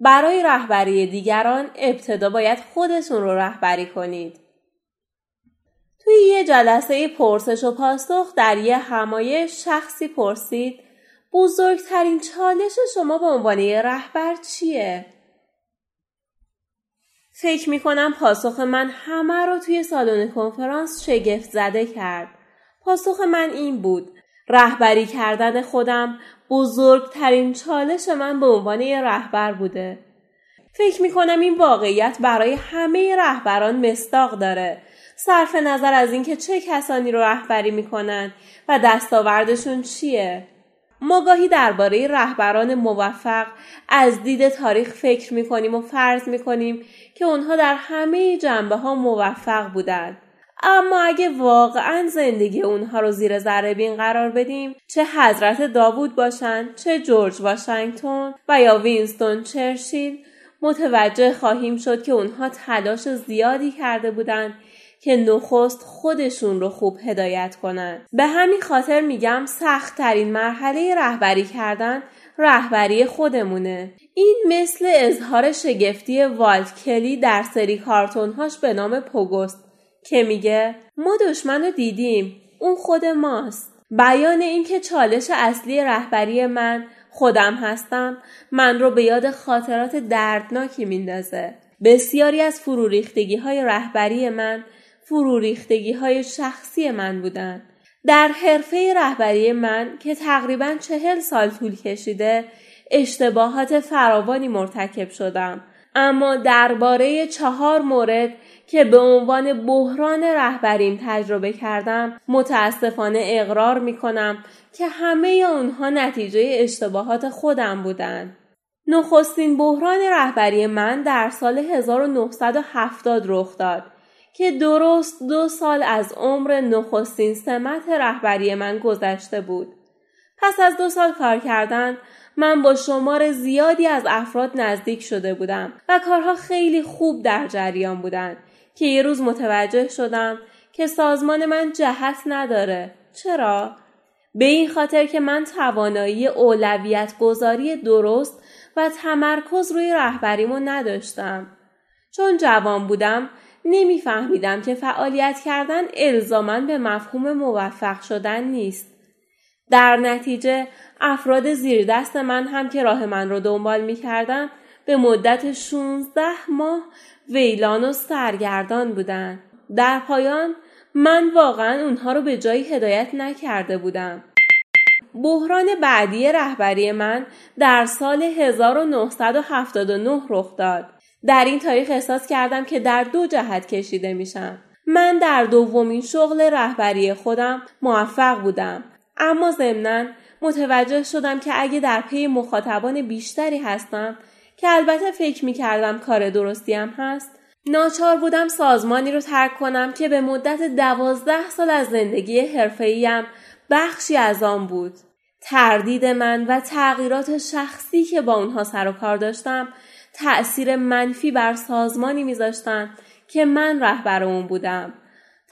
برای رهبری دیگران ابتدا باید خودتون رو رهبری کنید. توی یه جلسه پرسش و پاسخ در یه همایش شخصی پرسید بزرگترین چالش شما به عنوان یه رهبر چیه؟ فکر می کنم پاسخ من همه رو توی سالن کنفرانس شگفت زده کرد. پاسخ من این بود. رهبری کردن خودم بزرگترین چالش من به عنوان یه رهبر بوده. فکر می کنم این واقعیت برای همه رهبران مستاق داره. صرف نظر از اینکه چه کسانی رو رهبری می‌کنن و دستاوردشون چیه. ما گاهی درباره رهبران موفق از دید تاریخ فکر می‌کنیم و فرض می‌کنیم که اونها در همه جنبه ها موفق بودند. اما اگه واقعا زندگی اونها رو زیر ذره بین قرار بدیم چه حضرت داوود باشن چه جورج واشنگتن و یا وینستون چرچیل متوجه خواهیم شد که اونها تلاش زیادی کرده بودند که نخست خودشون رو خوب هدایت کنند. به همین خاطر میگم سخت ترین مرحله رهبری کردن رهبری خودمونه. این مثل اظهار شگفتی والت کلی در سری کارتونهاش به نام پوگوست که میگه ما دشمن رو دیدیم اون خود ماست. بیان اینکه چالش اصلی رهبری من خودم هستم من رو به یاد خاطرات دردناکی میندازه. بسیاری از فروریختگی های رهبری من فروریختگی های شخصی من بودند. در حرفه رهبری من که تقریبا چهل سال طول کشیده اشتباهات فراوانی مرتکب شدم اما درباره چهار مورد که به عنوان بحران رهبریم تجربه کردم متاسفانه اقرار می کنم که همه اونها نتیجه اشتباهات خودم بودند. نخستین بحران رهبری من در سال 1970 رخ داد که درست دو سال از عمر نخستین سمت رهبری من گذشته بود. پس از دو سال کار کردن من با شمار زیادی از افراد نزدیک شده بودم و کارها خیلی خوب در جریان بودند که یه روز متوجه شدم که سازمان من جهت نداره. چرا؟ به این خاطر که من توانایی اولویت گذاری درست و تمرکز روی رهبریمو نداشتم. چون جوان بودم نمیفهمیدم که فعالیت کردن الزاما به مفهوم موفق شدن نیست. در نتیجه افراد زیر دست من هم که راه من رو دنبال می کردن به مدت 16 ماه ویلان و سرگردان بودن. در پایان من واقعا اونها رو به جایی هدایت نکرده بودم. بحران بعدی رهبری من در سال 1979 رخ داد. در این تاریخ احساس کردم که در دو جهت کشیده میشم. من در دومین شغل رهبری خودم موفق بودم اما ضمنا متوجه شدم که اگه در پی مخاطبان بیشتری هستم که البته فکر می کردم کار درستیم هست ناچار بودم سازمانی رو ترک کنم که به مدت دوازده سال از زندگی حرفه‌ایم بخشی از آن بود. تردید من و تغییرات شخصی که با اونها سر و کار داشتم تأثیر منفی بر سازمانی میذاشتن که من رهبر اون بودم.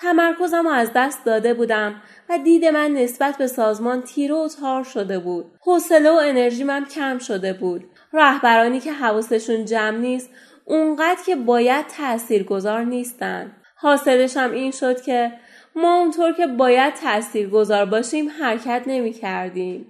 تمرکزم رو از دست داده بودم و دید من نسبت به سازمان تیره و تار شده بود. حوصله و انرژی من کم شده بود. رهبرانی که حواسشون جمع نیست اونقدر که باید تأثیر گذار نیستن. حاصلش هم این شد که ما اونطور که باید تأثیر گذار باشیم حرکت نمی کردیم.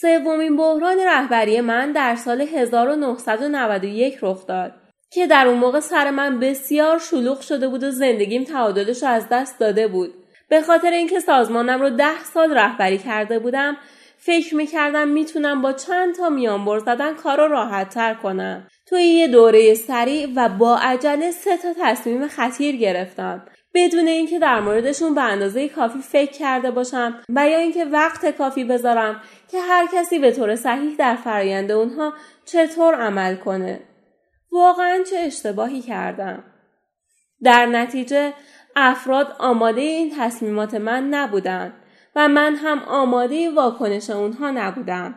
سومین بحران رهبری من در سال 1991 رخ داد که در اون موقع سر من بسیار شلوغ شده بود و زندگیم تعادلش رو از دست داده بود. به خاطر اینکه سازمانم رو ده سال رهبری کرده بودم فکر می‌کردم می‌تونم با چند تا میانبر زدن کار رو راحت تر کنم. توی یه دوره سریع و با عجله سه تا تصمیم خطیر گرفتم بدون اینکه در موردشون به اندازه کافی فکر کرده باشم و یا اینکه وقت کافی بذارم که هر کسی به طور صحیح در فرایند اونها چطور عمل کنه. واقعا چه اشتباهی کردم. در نتیجه افراد آماده این تصمیمات من نبودند و من هم آماده واکنش اونها نبودم.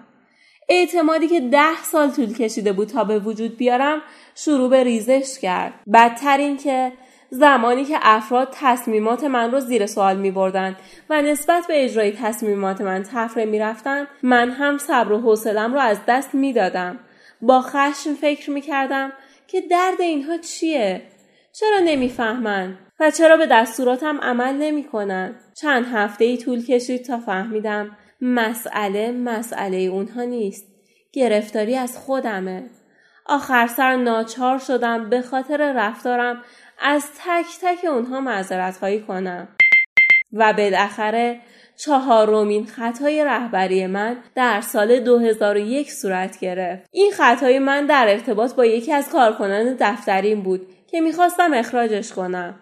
اعتمادی که ده سال طول کشیده بود تا به وجود بیارم شروع به ریزش کرد. بدتر این که زمانی که افراد تصمیمات من رو زیر سوال می بردن و نسبت به اجرای تصمیمات من تفره می رفتن من هم صبر و حوصلم رو از دست می دادم با خشم فکر می‌کردم که درد اینها چیه؟ چرا نمی‌فهمن؟ و چرا به دستوراتم عمل نمی‌کنن؟ چند هفته ای طول کشید تا فهمیدم مسئله مسئله اونها نیست. گرفتاری از خودمه. آخر سر ناچار شدم به خاطر رفتارم از تک تک اونها معذرت خواهی کنم. و بالاخره چهارمین خطای رهبری من در سال 2001 صورت گرفت. این خطای من در ارتباط با یکی از کارکنان دفترین بود که می‌خواستم اخراجش کنم.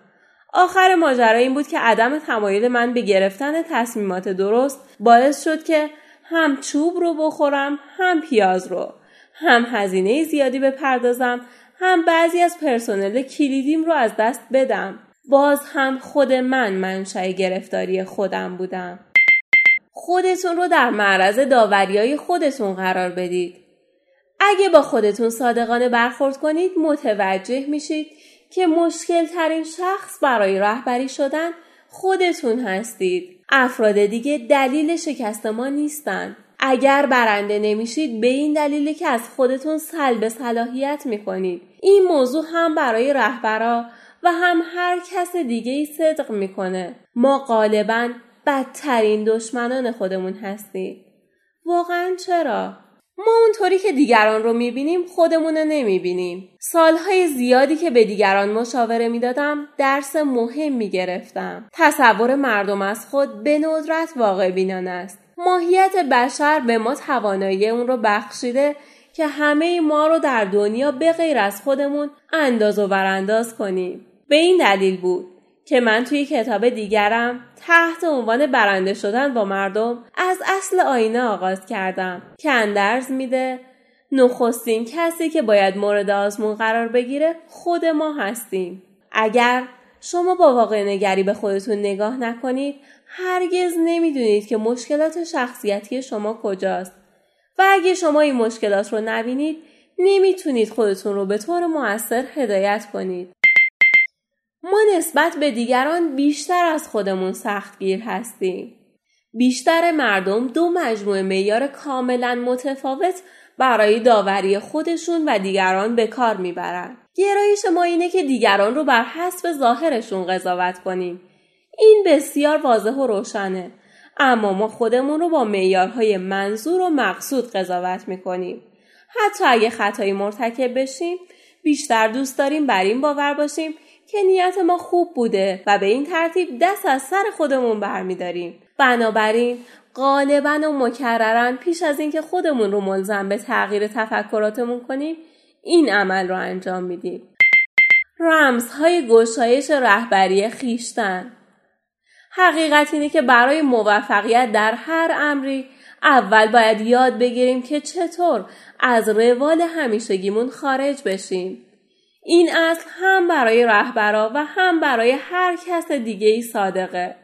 آخر ماجرا این بود که عدم تمایل من به گرفتن تصمیمات درست باعث شد که هم چوب رو بخورم هم پیاز رو هم هزینه زیادی بپردازم هم بعضی از پرسنل کلیدیم رو از دست بدم باز هم خود من منشأ گرفتاری خودم بودم خودتون رو در معرض داوریای خودتون قرار بدید اگه با خودتون صادقانه برخورد کنید متوجه میشید که مشکل ترین شخص برای رهبری شدن خودتون هستید. افراد دیگه دلیل شکست ما نیستن. اگر برنده نمیشید به این دلیل که از خودتون سلب صلاحیت می‌کنید. این موضوع هم برای رهبرا و هم هر کس دیگه ای صدق می‌کنه. ما غالبا بدترین دشمنان خودمون هستیم. واقعا چرا؟ ما اونطوری که دیگران رو می‌بینیم خودمون رو نمی‌بینیم. سالهای زیادی که به دیگران مشاوره می‌دادم درس مهم می‌گرفتم. تصور مردم از خود به ندرت واقع بینان است. ماهیت بشر به ما توانایی اون رو بخشیده که همه ما رو در دنیا به غیر از خودمون انداز و برانداز کنیم. به این دلیل بود که من توی کتاب دیگرم تحت عنوان برنده شدن با مردم از اصل آینه آغاز کردم که اندرز میده نخستین کسی که باید مورد آزمون قرار بگیره خود ما هستیم. اگر شما با واقع نگری به خودتون نگاه نکنید هرگز نمی‌دونید که مشکلات شخصیتی شما کجاست و اگه شما این مشکلات رو نبینید نمی‌تونید خودتون رو به طور موثر هدایت کنید. ما نسبت به دیگران بیشتر از خودمون سختگیر هستیم. بیشتر مردم دو مجموعه معیار کاملا متفاوت برای داوری خودشون و دیگران به کار می‌برند. گرایش ما اینه که دیگران رو بر حسب ظاهرشون قضاوت کنیم. این بسیار واضح و روشنه. اما ما خودمون رو با معیارهای منظور و مقصود قضاوت می‌کنیم. حتی اگه خطایی مرتکب بشیم بیشتر دوست داریم بر این باور باشیم که نیت ما خوب بوده و به این ترتیب دست از سر خودمون برمیداریم. بنابراین غالبا و مکررن پیش از اینکه خودمون رو ملزم به تغییر تفکراتمون کنیم این عمل رو انجام میدیم. رمزهای گشایش رهبری خیشتن. حقیقت اینه که برای موفقیت در هر امری اول باید یاد بگیریم که چطور از روال همیشگیمون خارج بشیم. این اصل هم برای رهبرا و هم برای هر کس دیگه ای صادقه.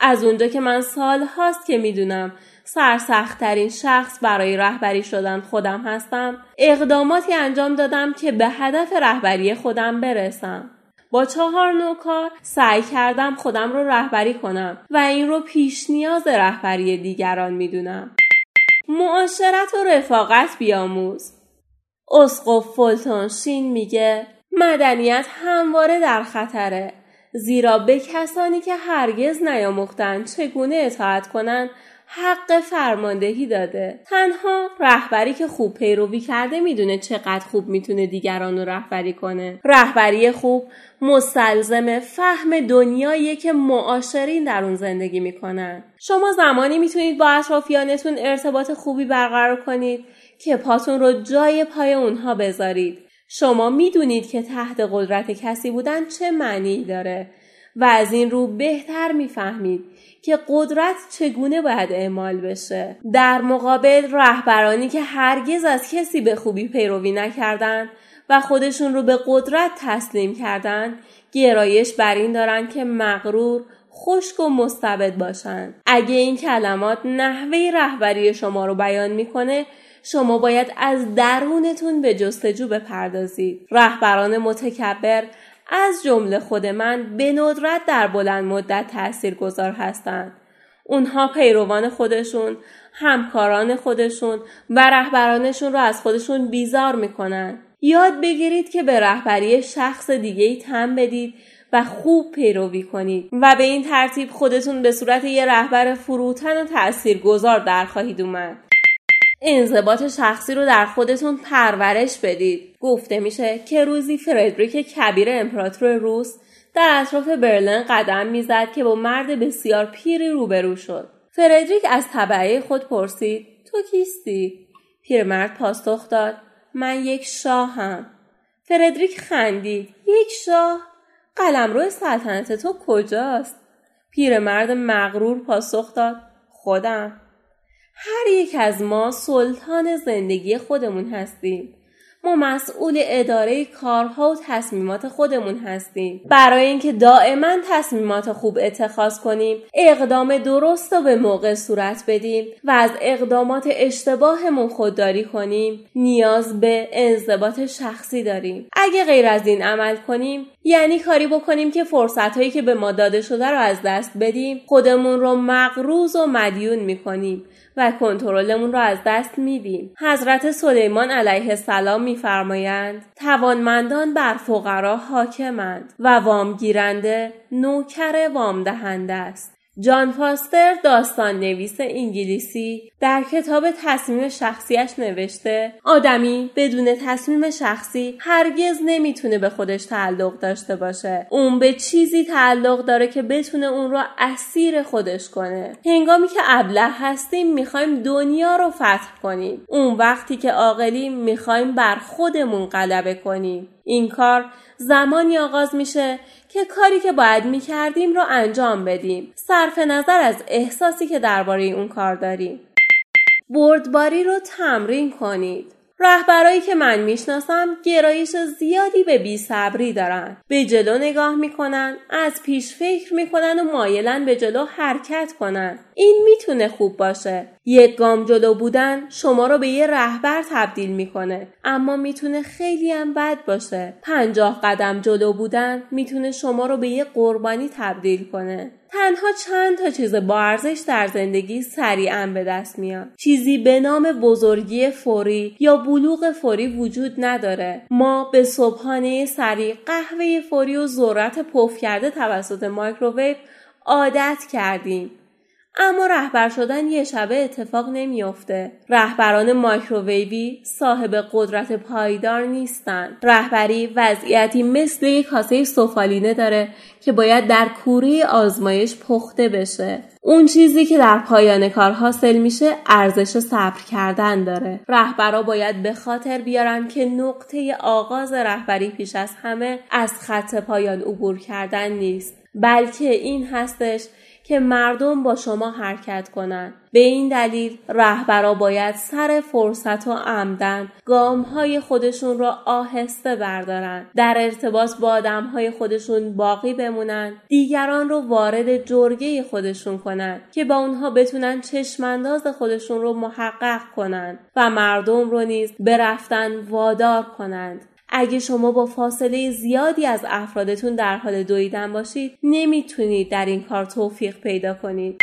از اونجا که من سال هاست که می‌دونم سرسختترین شخص برای رهبری شدن خودم هستم اقداماتی انجام دادم که به هدف رهبری خودم برسم. با چهار نوکار سعی کردم خودم رو رهبری کنم و این رو پیش نیاز رهبری دیگران می‌دونم. معاشرت و رفاقت بیاموز اسقف فولتون شین میگه مدنیت همواره در خطره زیرا به کسانی که هرگز نیاموختند چگونه اطاعت کنند حق فرماندهی داده. تنها رهبری که خوب پیروی کرده می‌دونه چقدر خوب می‌تونه دیگران رو رهبری کنه. رهبری خوب مستلزم فهم دنیایی که معاشرین در اون زندگی می‌کنن. شما زمانی می‌تونید با اطرافیانتون ارتباط خوبی برقرار کنید که پاتون رو جای پای اونها بذارید. شما می‌دونید که تحت قدرت کسی بودن چه معنی داره و از این رو بهتر می‌فهمید که قدرت چگونه باید اعمال بشه. در مقابل رهبرانی که هرگز از کسی به خوبی پیروی نکردند و خودشون رو به قدرت تسلیم کردند گرایش بر این دارن که مغرور خشک و مستبد باشند اگه این کلمات نحوه رهبری شما رو بیان می‌کنه شما باید از درونتون به جستجو بپردازید. رهبران متکبر از جمله خود من به ندرت در بلند مدت تأثیر گذار هستند. اونها پیروان خودشون همکاران خودشون و رهبرانشون رو از خودشون بیزار می‌کنن. یاد بگیرید که به رهبری شخص دیگه ای تم بدید و خوب پیروی کنید و به این ترتیب خودتون به صورت یه رهبر فروتن و تاثیرگذار در خواهید اومد. انضباط شخصی رو در خودتون پرورش بدید. گفته میشه که روزی فردریک کبیر امپراتور روس در اطراف برلن قدم می‌زد که با مرد بسیار پیری روبرو شد. فردریک از طبعه خود پرسید تو کیستی؟ پیرمرد پاسخ داد من یک شاهم. فردریک خندید یک شاه؟ قلمرو سلطنت تو کجاست؟ پیرمرد مغرور پاسخ داد خودم. هر یک از ما سلطان زندگی خودمون هستیم. ما مسئول اداره کارها و تصمیمات خودمون هستیم. برای اینکه دائما تصمیمات خوب اتخاذ کنیم اقدام درست و به موقع صورت بدیم و از اقدامات اشتباهمون خودداری کنیم نیاز به انضباط شخصی داریم. اگه غیر از این عمل کنیم یعنی کاری بکنیم که فرصت هایی که به ما داده شده رو از دست بدیم. خودمون رو مغروز و مدیون می‌کنیم و کنترلمون رو از دست میدیم. حضرت سلیمان علیه السلام میفرمایند توانمندان بر فقرا حاکمند و وامگیرنده نوکر وام دهنده است. جان پاستر داستان نویس انگلیسی در کتاب تصمیم شخصیش نوشته آدمی بدون تصمیم شخصی هرگز نمی‌تونه به خودش تعلق داشته باشه. اون به چیزی تعلق داره که بتونه اون رو اسیر خودش کنه. هنگامی که ابله هستیم می‌خوایم دنیا رو فتح کنیم. اون وقتی که عاقلیم می‌خوایم بر خودمون غلبه کنیم. این کار زمانی آغاز میشه که کاری که باید می‌کردیم رو انجام بدیم. صرف نظر از احساسی که درباره اون کار داریم. بردباری رو تمرین کنید. رهبرایی که من می‌شناسم گرایش زیادی به بیصبری دارن. به جلو نگاه می‌کنن از پیش فکر می‌کنن و مایلن به جلو حرکت کنن. این می‌تونه خوب باشه. یک گام جلو بودن شما رو به یه رهبر تبدیل می‌کنه. اما می‌تونه خیلی هم بد باشه. پنجاه قدم جلو بودن می‌تونه شما رو به یه قربانی تبدیل کنه. تنها چند تا چیز با ارزش در زندگی سریعا به دست میاد. چیزی به نام بزرگی فوری یا بلوغ فوری وجود نداره. ما به صبحانه سریع قهوه فوری و ذرت پف کرده توسط مایکروویو عادت کردیم. اما رهبر شدن یه شبه اتفاق نمیافته. رهبران مایکروویوی صاحب قدرت پایدار نیستن. رهبری وضعیتی مثل یک کاسه سفالینه داره که باید در کوره آزمایش پخته بشه. اون چیزی که در پایان کار حاصل میشه ارزش صبر کردن داره. رهبرا باید به خاطر بیارن که نقطه آغاز رهبری پیش از همه از خط پایان عبور کردن نیست. بلکه این هستش که مردم با شما حرکت کنند. به این دلیل رهبرا باید سر فرصت و عمدن گام های خودشون را آهسته بردارن در ارتباط با آدم های خودشون باقی بمونن دیگران رو وارد جرگه خودشون کنند که با اونها بتونن چشمانداز خودشون رو محقق کنند و مردم رو نیز به رفتن وادار کنند. اگه شما با فاصله زیادی از افرادتون در حال دویدن باشید نمی‌تونید در این کار توفیق پیدا کنید.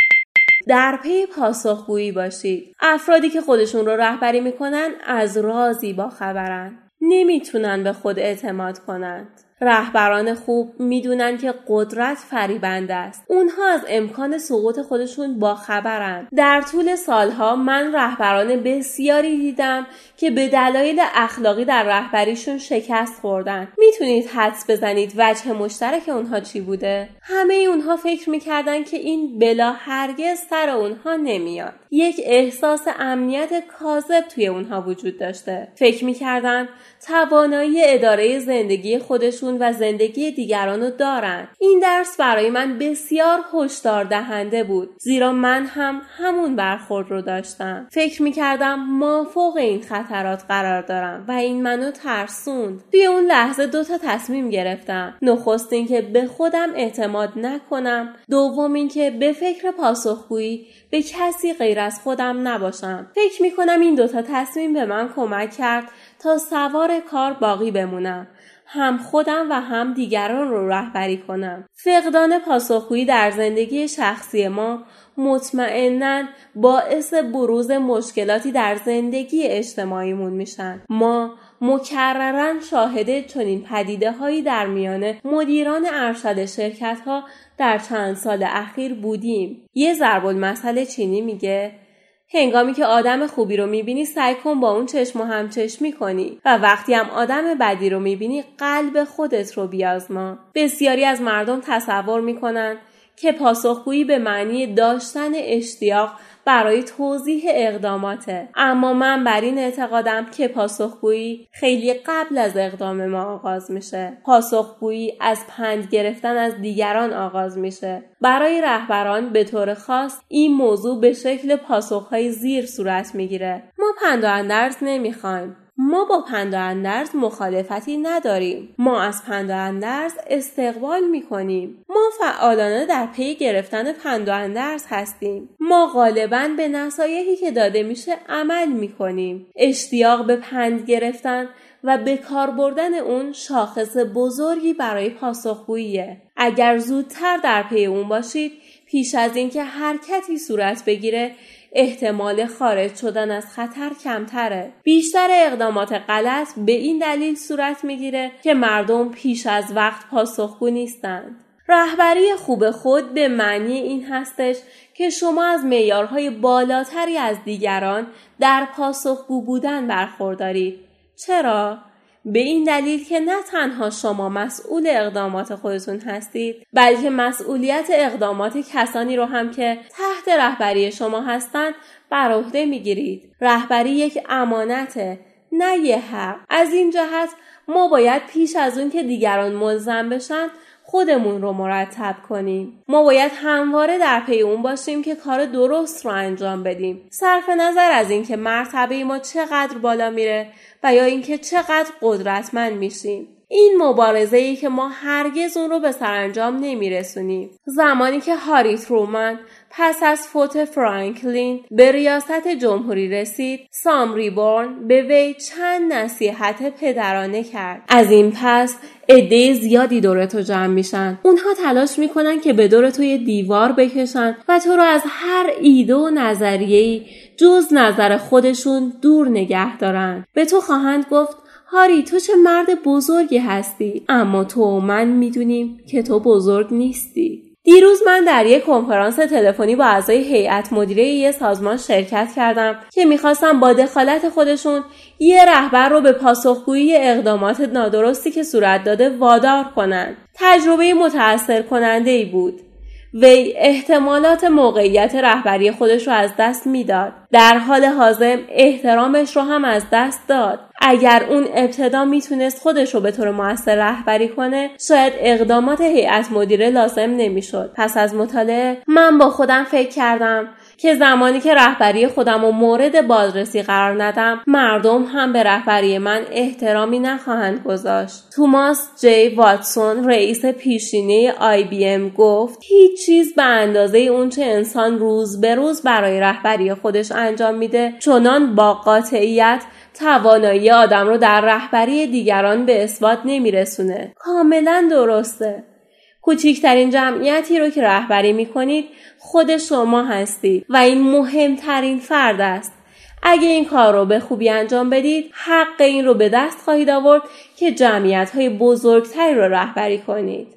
در پی پاسخگویی باشید. افرادی که خودشون رو رهبری می‌کنن از رازی با خبرن نمی‌تونن به خود اعتماد کنند. رهبران خوب می‌دونن که قدرت فریبند است. اونها از امکان سقوط خودشون باخبرند در طول سالها من رهبران بسیاری دیدم که به دلایل اخلاقی در رهبریشون شکست خوردن. می‌تونید حدس بزنید وجه مشترک اونها چی بوده؟ همه اونها فکر می‌کردن که این بلا هرگز سر اونها نمیاد. یک احساس امنیت کاذب توی اونها وجود داشته. فکر می‌کردن توانایی اداره زندگی خودشون و زندگی دیگران رو دارن. این درس برای من بسیار هشدار دهنده بود زیرا من هم همون برخورد رو داشتم. فکر می‌کردم ما فوق این خطرات قرار دارم و این منو ترسوند. توی اون لحظه دو تا تصمیم گرفتم. نخست اینکه به خودم اعتماد نکنم. دوم اینکه به فکر پاسخگویی به کسی غیر از خودم نباشم. فکر می‌کنم این دوتا تصمیم به من کمک کرد تا سوار کار باقی بمونم. هم خودم و هم دیگران رو رهبری کنم. فقدان پاسخگویی در زندگی شخصی ما مطمئنا باعث بروز مشکلاتی در زندگی اجتماعیمون میشن. ما مکررا شاهد چنین پدیده هایی در میان مدیران ارشد شرکت ها در چند سال اخیر بودیم. یه ضرب المثل چینی میگه هنگامی که آدم خوبی رو می‌بینی سعی کن با اون چشم و همچشمی کنی و وقتی هم آدم بدی رو می‌بینی قلب خودت رو بیازما. بسیاری از مردم تصور می‌کنن که پاسخگویی به معنی داشتن اشتیاق برای توضیح اقداماته. اما من بر این اعتقادم که پاسخگویی خیلی قبل از اقدام ما آغاز میشه. پاسخگویی از پند گرفتن از دیگران آغاز میشه. برای رهبران به طور خاص این موضوع به شکل پاسخهای زیر صورت می‌گیره. ما پند و اندرز نمی‌خوایم. ما با پند و اندرز مخالفتی نداریم. ما از پند و اندرز استقبال می کنیم ما فعالانه در پی گرفتن پند و اندرز هستیم. ما غالبا به نصایحی که داده میشه عمل می کنیم اشتیاق به پند گرفتن و به کار بردن اون شاخص بزرگی برای پاسخگوییه. اگر زودتر در پی اون باشید پیش از اینکه حرکتی صورت بگیره احتمال خارج شدن از خطر کمتره. بیشتر اقدامات غلط به این دلیل صورت می‌گیره که مردم پیش از وقت پاسخگو نیستند. رهبری خوب خود به معنی این هستش که شما از معیارهای بالاتری از دیگران در پاسخگو بودن برخوردارید. چرا؟ به این دلیل که نه تنها شما مسئول اقدامات خودتون هستید بلکه مسئولیت اقدامات کسانی رو هم که تحت رهبری شما هستند بر عهده می‌گیرید. رهبری یک امانته نه یه حق. از این جهت ما باید پیش از اون که دیگران ملزم بشن خودمون رو مرتب کنیم. ما باید همواره در پی اون باشیم که کار درست رو انجام بدیم. صرف نظر از اینکه مرتبه ما چقدر بالا میره و یا اینکه چقدر قدرتمند میشیم. این مبارزه ای که ما هرگز اون رو به سرانجام نمیرسونیم. زمانی که هاری ترومن پس از فوت فرانکلین به ریاست جمهوری رسید سام ریبورن به وی چند نصیحت پدرانه کرد. از این پس عده زیادی دور تو جمع میشن. اونها تلاش می‌کنن که به دور تو دیوار بکشن و تو رو از هر ایده و نظریه‌ای جز نظر خودشون دور نگه دارن. به تو خواهند گفت هاری تو چه مرد بزرگی هستی اما تو و من می‌دونیم که تو بزرگ نیستی دیروز من در یک کنفرانس تلفنی با اعضای هیئت مدیره یه سازمان شرکت کردم که می‌خواستم با دخالت خودشون یه رهبر رو به پاسخگویی اقدامات نادرستی که صورت داده وادار کنند. تجربه متأثر کننده ای بود. وی احتمالات موقعیت رهبری خودش رو از دست می‌داد. در حال حاضر احترامش رو هم از دست داد. اگر اون ابتدا می‌تونست خودش رو به طور موثر رهبری کنه شاید اقدامات هیئت مدیره لازم نمی‌شد پس از مطالعه من با خودم فکر کردم که زمانی که رهبری خودم و مورد بازرسی قرار ندم مردم هم به رهبری من احترامی نخواهند گذاشت. توماس جی واتسون رئیس پیشینه آی بی ام گفت هیچ چیز به اندازه اونچه انسان روز به روز برای رهبری خودش انجام میده چنان با قاطعیت توانایی آدم رو در رهبری دیگران به اثبات نمیرسونه. کاملا درسته. کوچکترین جمعیتی رو که رهبری می‌کنید خود شما هستید و این مهمترین فرد است. اگه این کار رو به خوبی انجام بدید حق این رو به دست خواهید آورد که جمعیت های بزرگتری رو رهبری کنید.